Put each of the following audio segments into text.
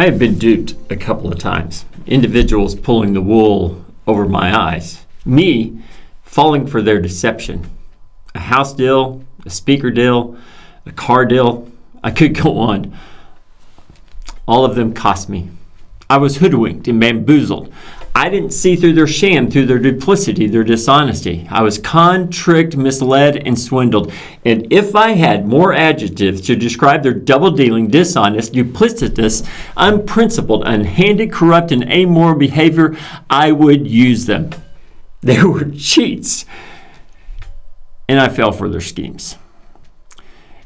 I have been duped a couple of times. Individuals pulling the wool over my eyes. Me falling for their deception. A house deal, a speaker deal, a car deal. I could go on. All of them cost me. I was hoodwinked and bamboozled. I didn't see through their sham, through their duplicity, their dishonesty. I was con, tricked, misled, and swindled. And if I had more adjectives to describe their double dealing, dishonest, duplicitous, unprincipled, unhanded, corrupt, and amoral behavior, I would use them. They were cheats. And I fell for their schemes.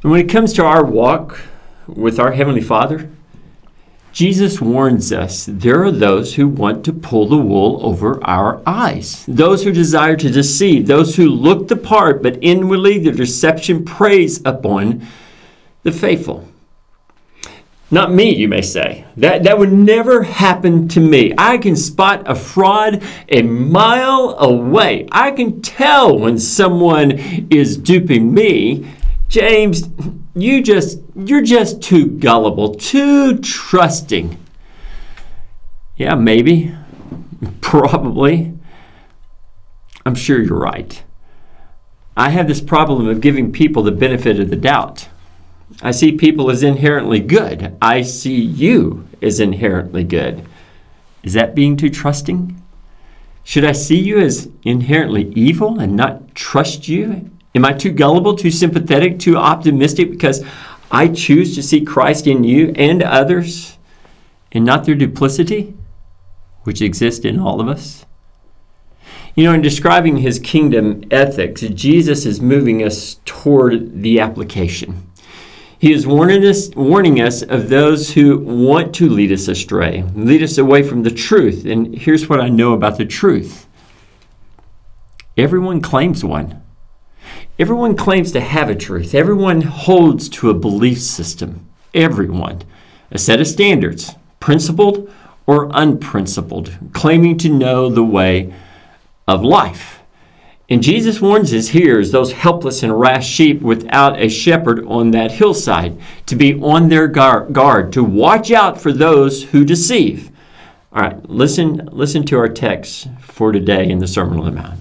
And when it comes to our walk with our Heavenly Father, Jesus warns us there are those who want to pull the wool over our eyes, those who desire to deceive, those who look the part, but inwardly their deception preys upon the faithful. Not me, you may say. That, that would never happen to me. I can spot a fraud a mile away. I can tell when someone is duping me. James, you just you're just too gullible, too trusting. Yeah, maybe. Probably. I'm sure you're right. I have this problem of giving people the benefit of the doubt. I see people as inherently good. I see you as inherently good. Is that being too trusting? Should I see you as inherently evil and not trust you? Am I too gullible, too sympathetic, too optimistic because I choose to see Christ in you and others and not their duplicity, which exists in all of us? You know, in describing his kingdom ethics, Jesus is moving us toward the application. He is warning us, warning us of those who want to lead us astray, lead us away from the truth. And here's what I know about the truth everyone claims one. Everyone claims to have a truth. Everyone holds to a belief system. Everyone. A set of standards, principled or unprincipled, claiming to know the way of life. And Jesus warns his hearers, those helpless and rash sheep without a shepherd on that hillside, to be on their guard, to watch out for those who deceive. All right, listen, listen to our text for today in the Sermon on the Mount.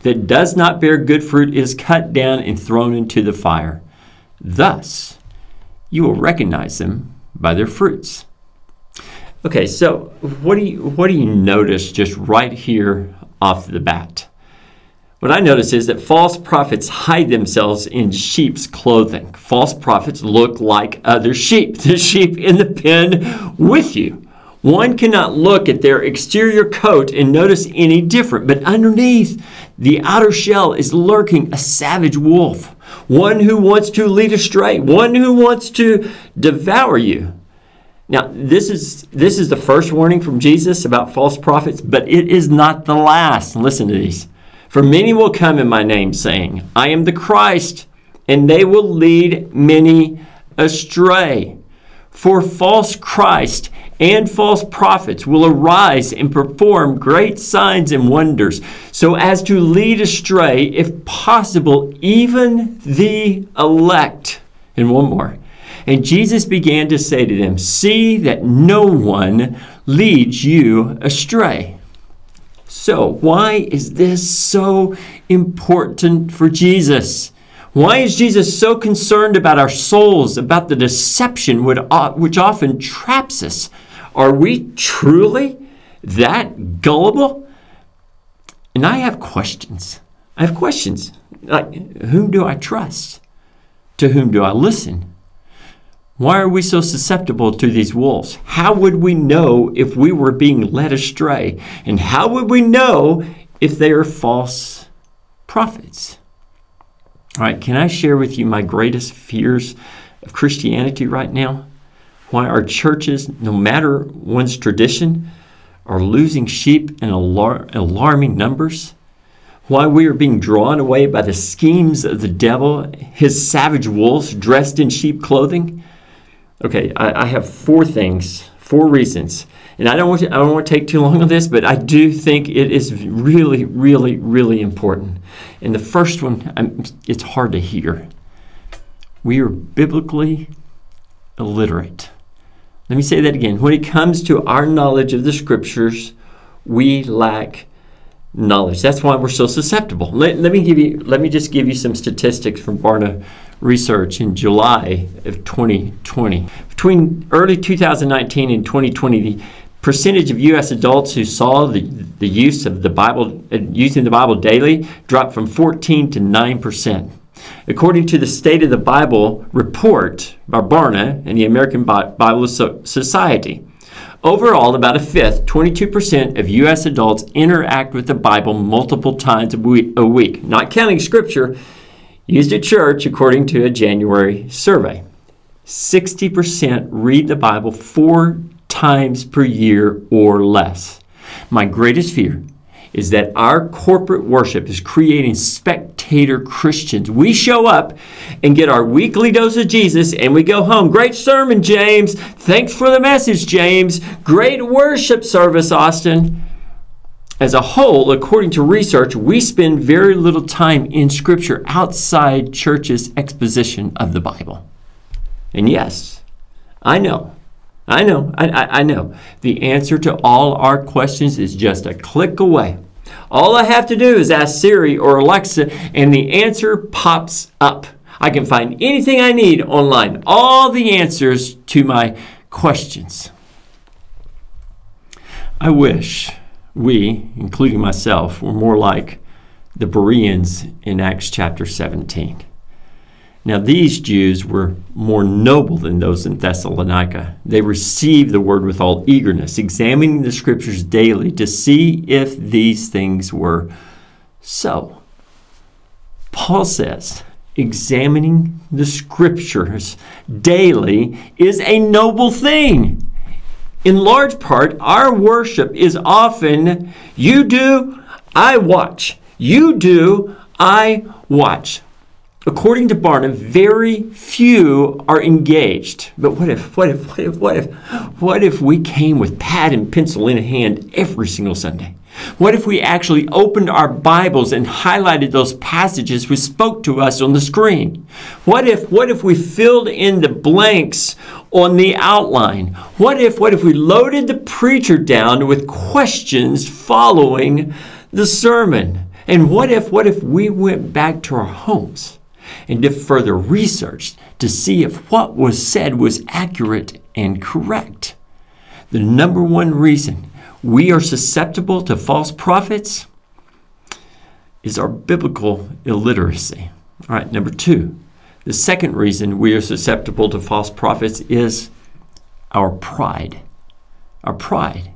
that does not bear good fruit is cut down and thrown into the fire. Thus, you will recognize them by their fruits. Okay, so what do you what do you notice just right here off the bat? What I notice is that false prophets hide themselves in sheep's clothing. False prophets look like other sheep, the sheep in the pen with you. One cannot look at their exterior coat and notice any different, but underneath the outer shell is lurking a savage wolf, one who wants to lead astray, one who wants to devour you. Now, this is this is the first warning from Jesus about false prophets, but it is not the last. Listen to these. For many will come in my name saying, I am the Christ, and they will lead many astray. For false Christ and false prophets will arise and perform great signs and wonders, so as to lead astray, if possible, even the elect. And one more. And Jesus began to say to them, See that no one leads you astray. So, why is this so important for Jesus? Why is Jesus so concerned about our souls, about the deception which often traps us? Are we truly that gullible? And I have questions. I have questions. Like, whom do I trust? To whom do I listen? Why are we so susceptible to these wolves? How would we know if we were being led astray? And how would we know if they are false prophets? All right, can I share with you my greatest fears of Christianity right now? Why our churches, no matter one's tradition, are losing sheep in alar- alarming numbers? Why we are being drawn away by the schemes of the devil, his savage wolves dressed in sheep clothing? Okay, I, I have four things, four reasons. And I don't, want to, I don't want to take too long on this, but I do think it is really, really, really important. And the first one, I'm, it's hard to hear. We are biblically illiterate. Let me say that again. When it comes to our knowledge of the scriptures, we lack knowledge. That's why we're so susceptible. Let, let me give you let me just give you some statistics from Barna research in July of 2020. Between early 2019 and 2020, the percentage of U.S. adults who saw the, the use of the Bible, uh, using the Bible daily, dropped from 14 to 9 percent. According to the State of the Bible report by Barna and the American Bible Society, overall, about a fifth, 22% of U.S. adults interact with the Bible multiple times a week, not counting scripture used at church, according to a January survey. 60% read the Bible four times per year or less. My greatest fear is that our corporate worship is creating spectator Christians. We show up and get our weekly dose of Jesus and we go home. Great sermon, James. Thanks for the message, James. Great worship service, Austin. As a whole, according to research, we spend very little time in Scripture outside church's exposition of the Bible. And yes, I know, I know, I, I, I, know. The answer to all our questions is just a click away. All I have to do is ask Siri or Alexa, and the answer pops up. I can find anything I need online, all the answers to my questions. I wish we, including myself, were more like the Bereans in Acts chapter 17. Now, these Jews were more noble than those in Thessalonica. They received the word with all eagerness, examining the scriptures daily to see if these things were so. Paul says, examining the scriptures daily is a noble thing in large part, our worship is often you do, I watch. You do, I watch. According to Barna, very few are engaged. But what if, what if, what if, what if, what if we came with pad and pencil in hand every single Sunday? What if we actually opened our Bibles and highlighted those passages which spoke to us on the screen? What if what if we filled in the blanks on the outline? What if what if we loaded the preacher down with questions following the sermon? And what if what if we went back to our homes and did further research to see if what was said was accurate and correct? The number one reason we are susceptible to false prophets is our biblical illiteracy. All right, number two, the second reason we are susceptible to false prophets is our pride. Our pride.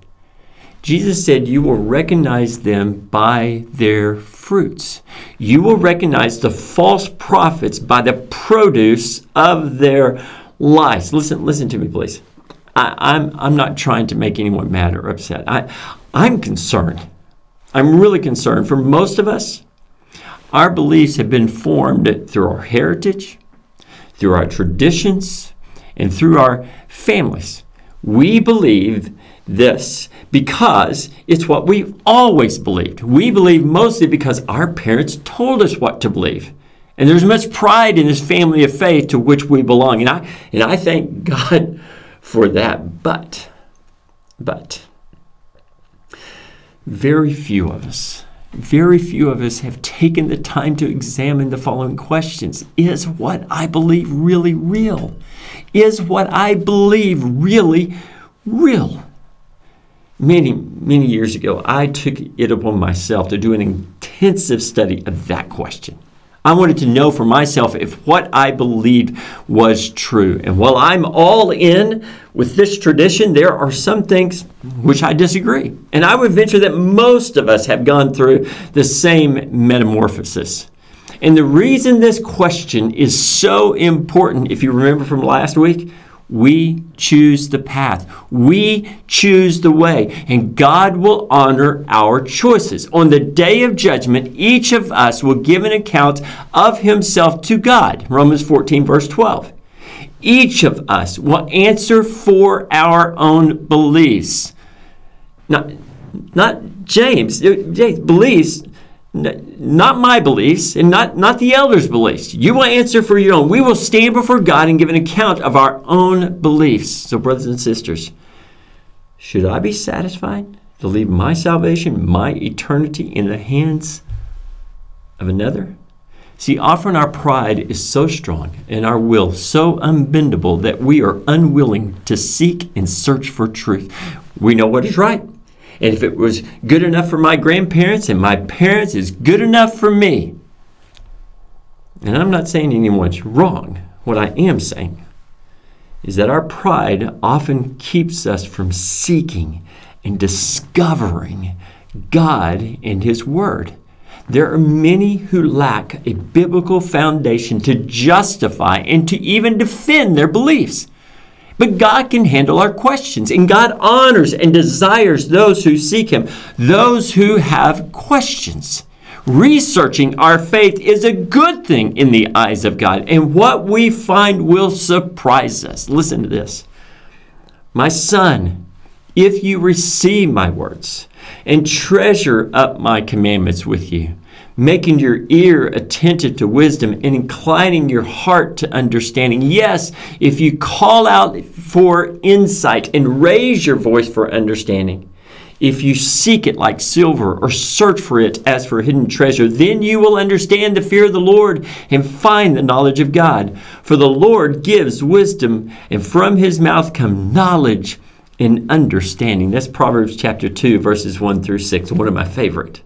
Jesus said, You will recognize them by their fruits. You will recognize the false prophets by the produce of their lives. Listen, listen to me, please. I, am I'm, I'm not trying to make anyone mad or upset. I, I'm concerned. I'm really concerned. For most of us, our beliefs have been formed through our heritage, through our traditions, and through our families. We believe this because it's what we've always believed. We believe mostly because our parents told us what to believe. And there's much pride in this family of faith to which we belong. And I, and I thank God for that. But, but, very few of us, very few of us have taken the time to examine the following questions Is what I believe really real? Is what I believe really real? Many, many years ago, I took it upon myself to do an intensive study of that question. I wanted to know for myself if what I believed was true. And while I'm all in with this tradition, there are some things which I disagree. And I would venture that most of us have gone through the same metamorphosis. And the reason this question is so important, if you remember from last week, We choose the path. We choose the way. And God will honor our choices. On the day of judgment, each of us will give an account of himself to God. Romans 14, verse 12. Each of us will answer for our own beliefs. Not, not James. James beliefs not my beliefs and not, not the elders' beliefs. You will answer for your own. We will stand before God and give an account of our own beliefs. So, brothers and sisters, should I be satisfied to leave my salvation, my eternity in the hands of another? See, often our pride is so strong and our will so unbendable that we are unwilling to seek and search for truth. We know what is right. And if it was good enough for my grandparents and my parents is good enough for me. And I'm not saying anyone's wrong. What I am saying is that our pride often keeps us from seeking and discovering God and His Word. There are many who lack a biblical foundation to justify and to even defend their beliefs. But God can handle our questions, and God honors and desires those who seek Him, those who have questions. Researching our faith is a good thing in the eyes of God, and what we find will surprise us. Listen to this. My son, if you receive my words and treasure up my commandments with you, making your ear attentive to wisdom and inclining your heart to understanding. Yes, if you call out for insight and raise your voice for understanding, if you seek it like silver or search for it as for hidden treasure, then you will understand the fear of the Lord and find the knowledge of God. For the Lord gives wisdom, and from his mouth come knowledge and understanding. That's Proverbs chapter 2, verses 1 through 6, one of my favorite.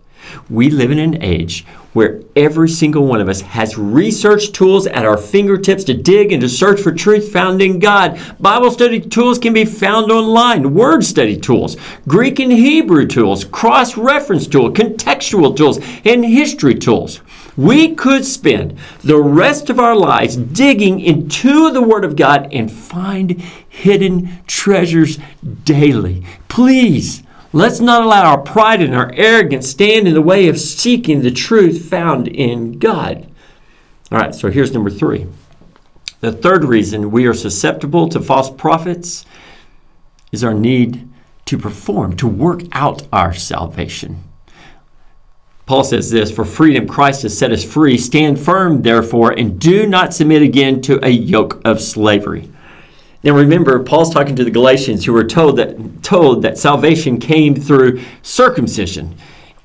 We live in an age where every single one of us has research tools at our fingertips to dig and to search for truth found in God. Bible study tools can be found online, word study tools, Greek and Hebrew tools, cross reference tools, contextual tools, and history tools. We could spend the rest of our lives digging into the Word of God and find hidden treasures daily. Please Let's not allow our pride and our arrogance stand in the way of seeking the truth found in God. All right, so here's number three. The third reason we are susceptible to false prophets is our need to perform, to work out our salvation. Paul says this For freedom Christ has set us free. Stand firm, therefore, and do not submit again to a yoke of slavery. Now remember, Paul's talking to the Galatians who were told that, told that salvation came through circumcision.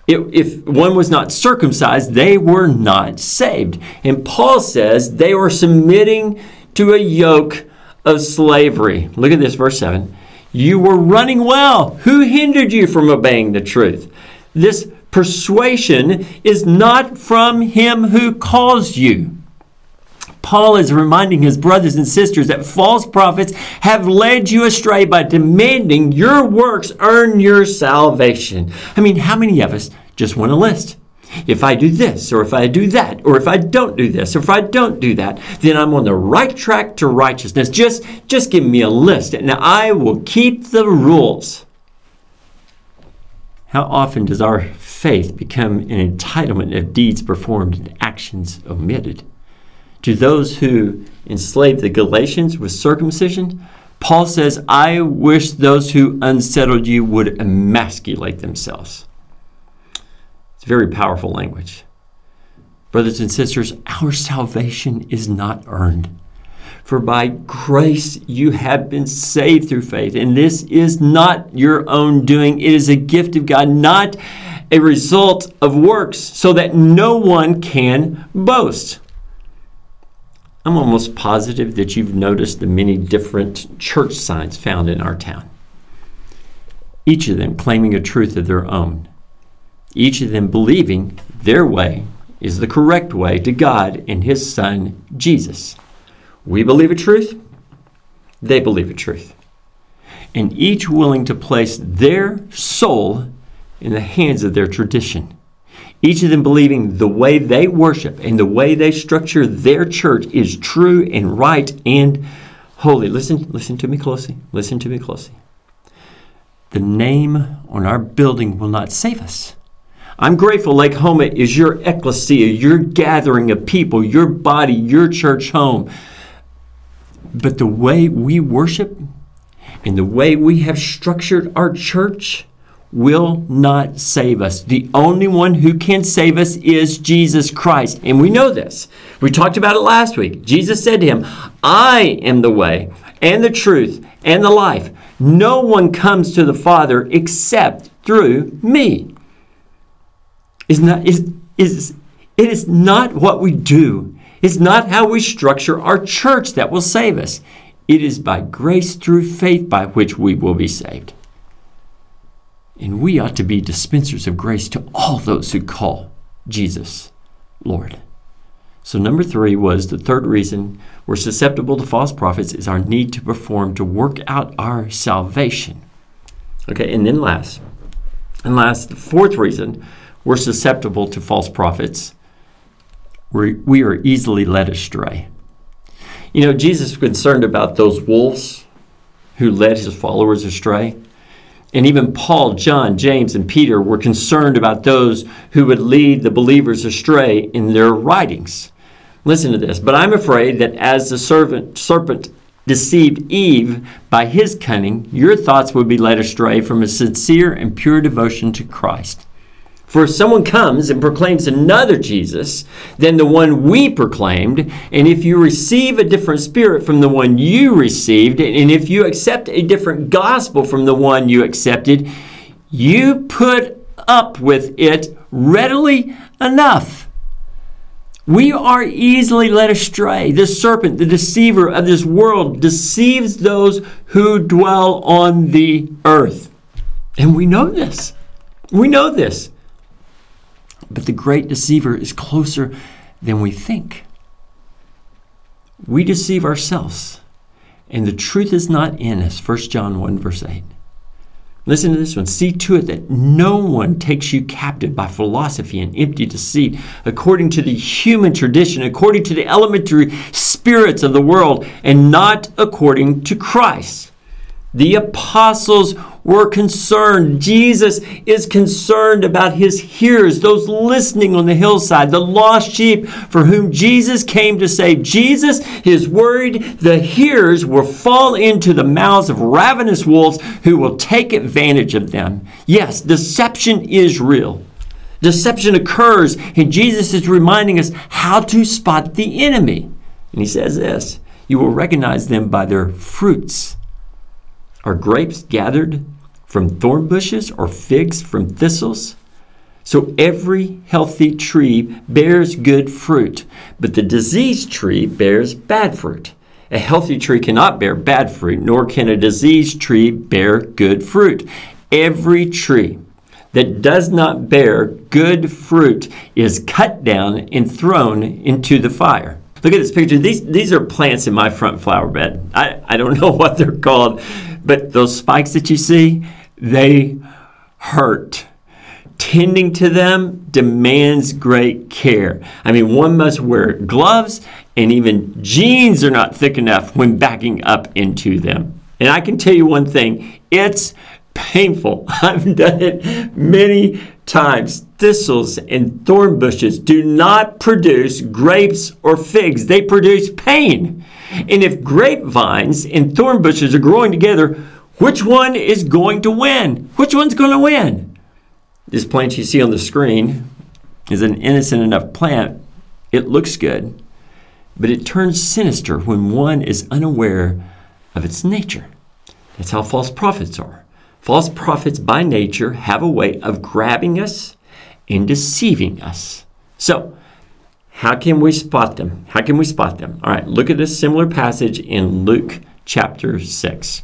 If one was not circumcised, they were not saved. And Paul says they were submitting to a yoke of slavery. Look at this, verse 7. You were running well. Who hindered you from obeying the truth? This persuasion is not from him who calls you. Paul is reminding his brothers and sisters that false prophets have led you astray by demanding your works earn your salvation. I mean, how many of us just want a list? If I do this, or if I do that, or if I don't do this, or if I don't do that, then I'm on the right track to righteousness. Just, just give me a list, and I will keep the rules. How often does our faith become an entitlement of deeds performed and actions omitted? To those who enslaved the Galatians with circumcision, Paul says, I wish those who unsettled you would emasculate themselves. It's very powerful language. Brothers and sisters, our salvation is not earned. For by grace you have been saved through faith. And this is not your own doing, it is a gift of God, not a result of works, so that no one can boast. I'm almost positive that you've noticed the many different church signs found in our town. Each of them claiming a truth of their own. Each of them believing their way is the correct way to God and His Son, Jesus. We believe a truth, they believe a truth. And each willing to place their soul in the hands of their tradition each of them believing the way they worship and the way they structure their church is true and right and holy. Listen, listen to me closely. Listen to me closely. The name on our building will not save us. I'm grateful Lakehoma is your ecclesia, your gathering of people, your body, your church home. But the way we worship and the way we have structured our church will not save us. The only one who can save us is Jesus Christ. And we know this. We talked about it last week. Jesus said to him, I am the way and the truth and the life. No one comes to the Father except through me. Is not is is it is not what we do. It's not how we structure our church that will save us. It is by grace through faith by which we will be saved. And we ought to be dispensers of grace to all those who call Jesus Lord. So, number three was the third reason we're susceptible to false prophets is our need to perform to work out our salvation. Okay, and then last, and last, the fourth reason we're susceptible to false prophets, we we are easily led astray. You know, Jesus was concerned about those wolves who led his followers astray. And even Paul, John, James, and Peter were concerned about those who would lead the believers astray in their writings. Listen to this. But I'm afraid that as the servant, serpent deceived Eve by his cunning, your thoughts would be led astray from a sincere and pure devotion to Christ. For if someone comes and proclaims another Jesus than the one we proclaimed, and if you receive a different spirit from the one you received, and if you accept a different gospel from the one you accepted, you put up with it readily enough. We are easily led astray. The serpent, the deceiver of this world, deceives those who dwell on the earth. And we know this. We know this. But the great deceiver is closer than we think. We deceive ourselves, and the truth is not in us. 1 John 1, verse 8. Listen to this one. See to it that no one takes you captive by philosophy and empty deceit, according to the human tradition, according to the elementary spirits of the world, and not according to Christ. The apostles were concerned. Jesus is concerned about his hearers, those listening on the hillside, the lost sheep for whom Jesus came to save. Jesus is worried the hearers will fall into the mouths of ravenous wolves who will take advantage of them. Yes, deception is real. Deception occurs, and Jesus is reminding us how to spot the enemy. And he says this You will recognize them by their fruits. Are grapes gathered from thorn bushes or figs from thistles? So every healthy tree bears good fruit, but the diseased tree bears bad fruit. A healthy tree cannot bear bad fruit, nor can a diseased tree bear good fruit. Every tree that does not bear good fruit is cut down and thrown into the fire. Look at this picture. These, these are plants in my front flower bed. I, I don't know what they're called, but those spikes that you see, they hurt. Tending to them demands great care. I mean, one must wear gloves, and even jeans are not thick enough when backing up into them. And I can tell you one thing it's painful. I've done it many times. Thistles and thorn bushes do not produce grapes or figs, they produce pain. And if grapevines and thorn bushes are growing together, which one is going to win? Which one's going to win? This plant you see on the screen is an innocent enough plant. It looks good, but it turns sinister when one is unaware of its nature. That's how false prophets are. False prophets, by nature, have a way of grabbing us and deceiving us. So, how can we spot them? How can we spot them? All right, look at this similar passage in Luke chapter 6.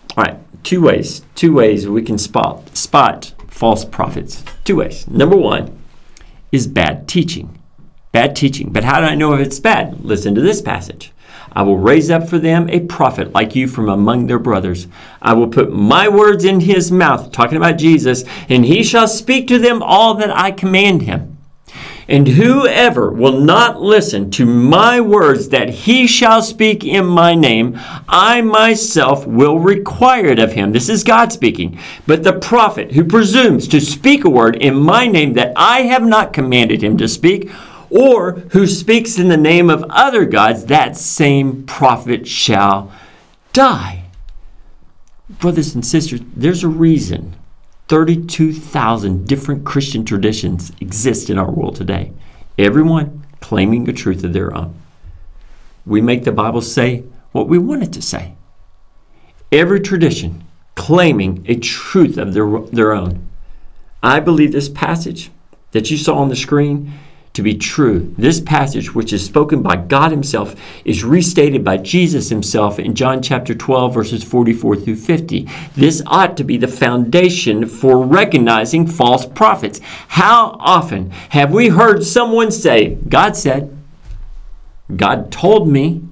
All right, two ways. Two ways we can spot spot false prophets. Two ways. Number one is bad teaching. Bad teaching. But how do I know if it's bad? Listen to this passage. I will raise up for them a prophet like you from among their brothers. I will put my words in his mouth, talking about Jesus, and he shall speak to them all that I command him. And whoever will not listen to my words that he shall speak in my name, I myself will require it of him. This is God speaking. But the prophet who presumes to speak a word in my name that I have not commanded him to speak, or who speaks in the name of other gods, that same prophet shall die. Brothers and sisters, there's a reason 32,000 different Christian traditions exist in our world today, everyone claiming a truth of their own. We make the Bible say what we want it to say. Every tradition claiming a truth of their, their own. I believe this passage that you saw on the screen to be true. This passage, which is spoken by God Himself, is restated by Jesus Himself in John chapter 12, verses 44 through 50. This ought to be the foundation for recognizing false prophets. How often have we heard someone say, God said, God told me?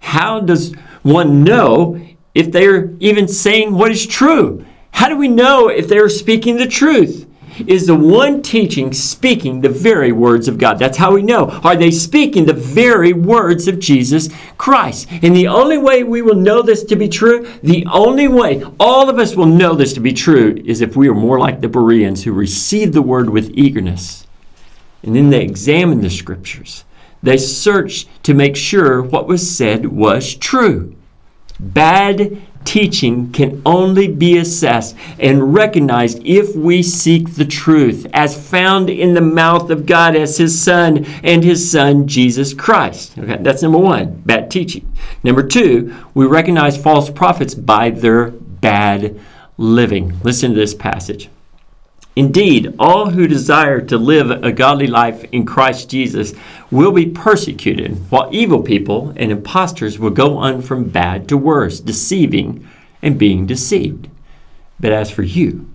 How does one know if they're even saying what is true? How do we know if they're speaking the truth? Is the one teaching speaking the very words of God. That's how we know. Are they speaking the very words of Jesus Christ? And the only way we will know this to be true, the only way all of us will know this to be true, is if we are more like the Bereans who received the word with eagerness. And then they examined the scriptures. They searched to make sure what was said was true. Bad teaching can only be assessed and recognized if we seek the truth as found in the mouth of God as his son and his son Jesus Christ. Okay, that's number 1, bad teaching. Number 2, we recognize false prophets by their bad living. Listen to this passage. Indeed, all who desire to live a godly life in Christ Jesus will be persecuted, while evil people and impostors will go on from bad to worse, deceiving and being deceived. But as for you,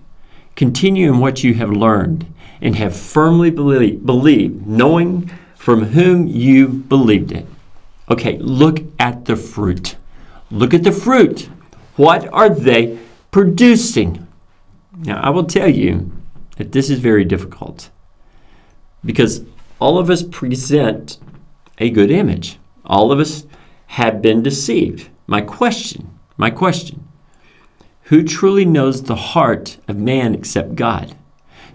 continue in what you have learned and have firmly believed, knowing from whom you believed it. Okay, look at the fruit. Look at the fruit. What are they producing? Now, I will tell you, this is very difficult because all of us present a good image. All of us have been deceived. My question, my question, who truly knows the heart of man except God?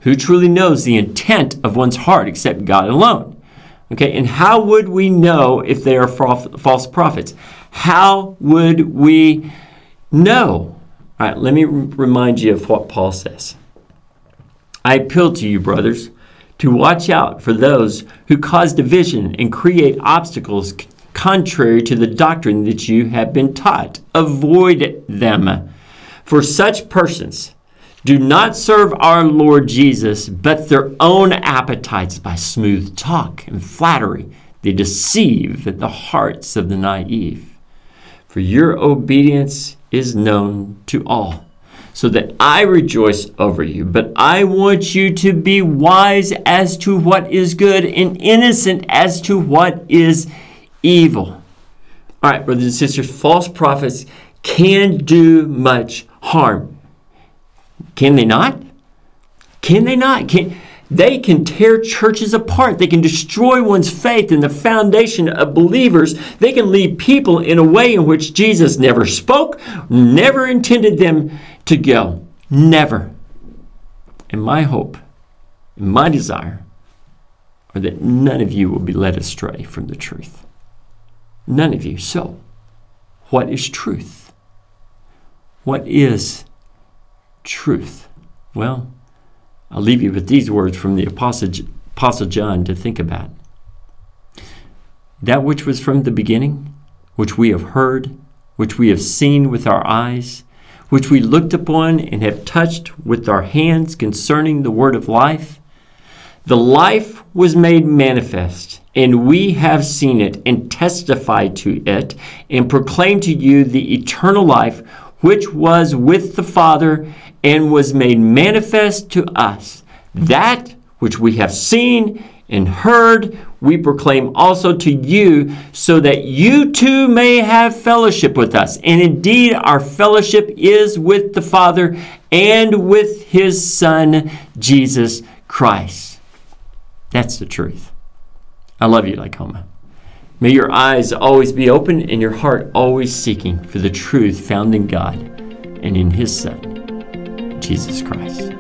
Who truly knows the intent of one's heart except God alone? Okay, and how would we know if they are false prophets? How would we know? All right, let me remind you of what Paul says. I appeal to you, brothers, to watch out for those who cause division and create obstacles contrary to the doctrine that you have been taught. Avoid them. For such persons do not serve our Lord Jesus, but their own appetites by smooth talk and flattery. They deceive the hearts of the naive. For your obedience is known to all so that I rejoice over you. But I want you to be wise as to what is good and innocent as to what is evil. All right, brothers and sisters, false prophets can do much harm. Can they not? Can they not? Can they can tear churches apart. They can destroy one's faith and the foundation of believers. They can lead people in a way in which Jesus never spoke, never intended them to go. Never. And my hope and my desire are that none of you will be led astray from the truth. None of you. So, what is truth? What is truth? Well, I'll leave you with these words from the Apostle, Apostle John to think about. That which was from the beginning, which we have heard, which we have seen with our eyes, which we looked upon and have touched with our hands concerning the word of life? The life was made manifest, and we have seen it and testified to it and proclaimed to you the eternal life which was with the Father and was made manifest to us. That which we have seen and heard, we proclaim also to you, so that you too may have fellowship with us. And indeed, our fellowship is with the Father and with his Son, Jesus Christ. That's the truth. I love you, Lakehoma. May your eyes always be open and your heart always seeking for the truth found in God and in his Son, Jesus Christ.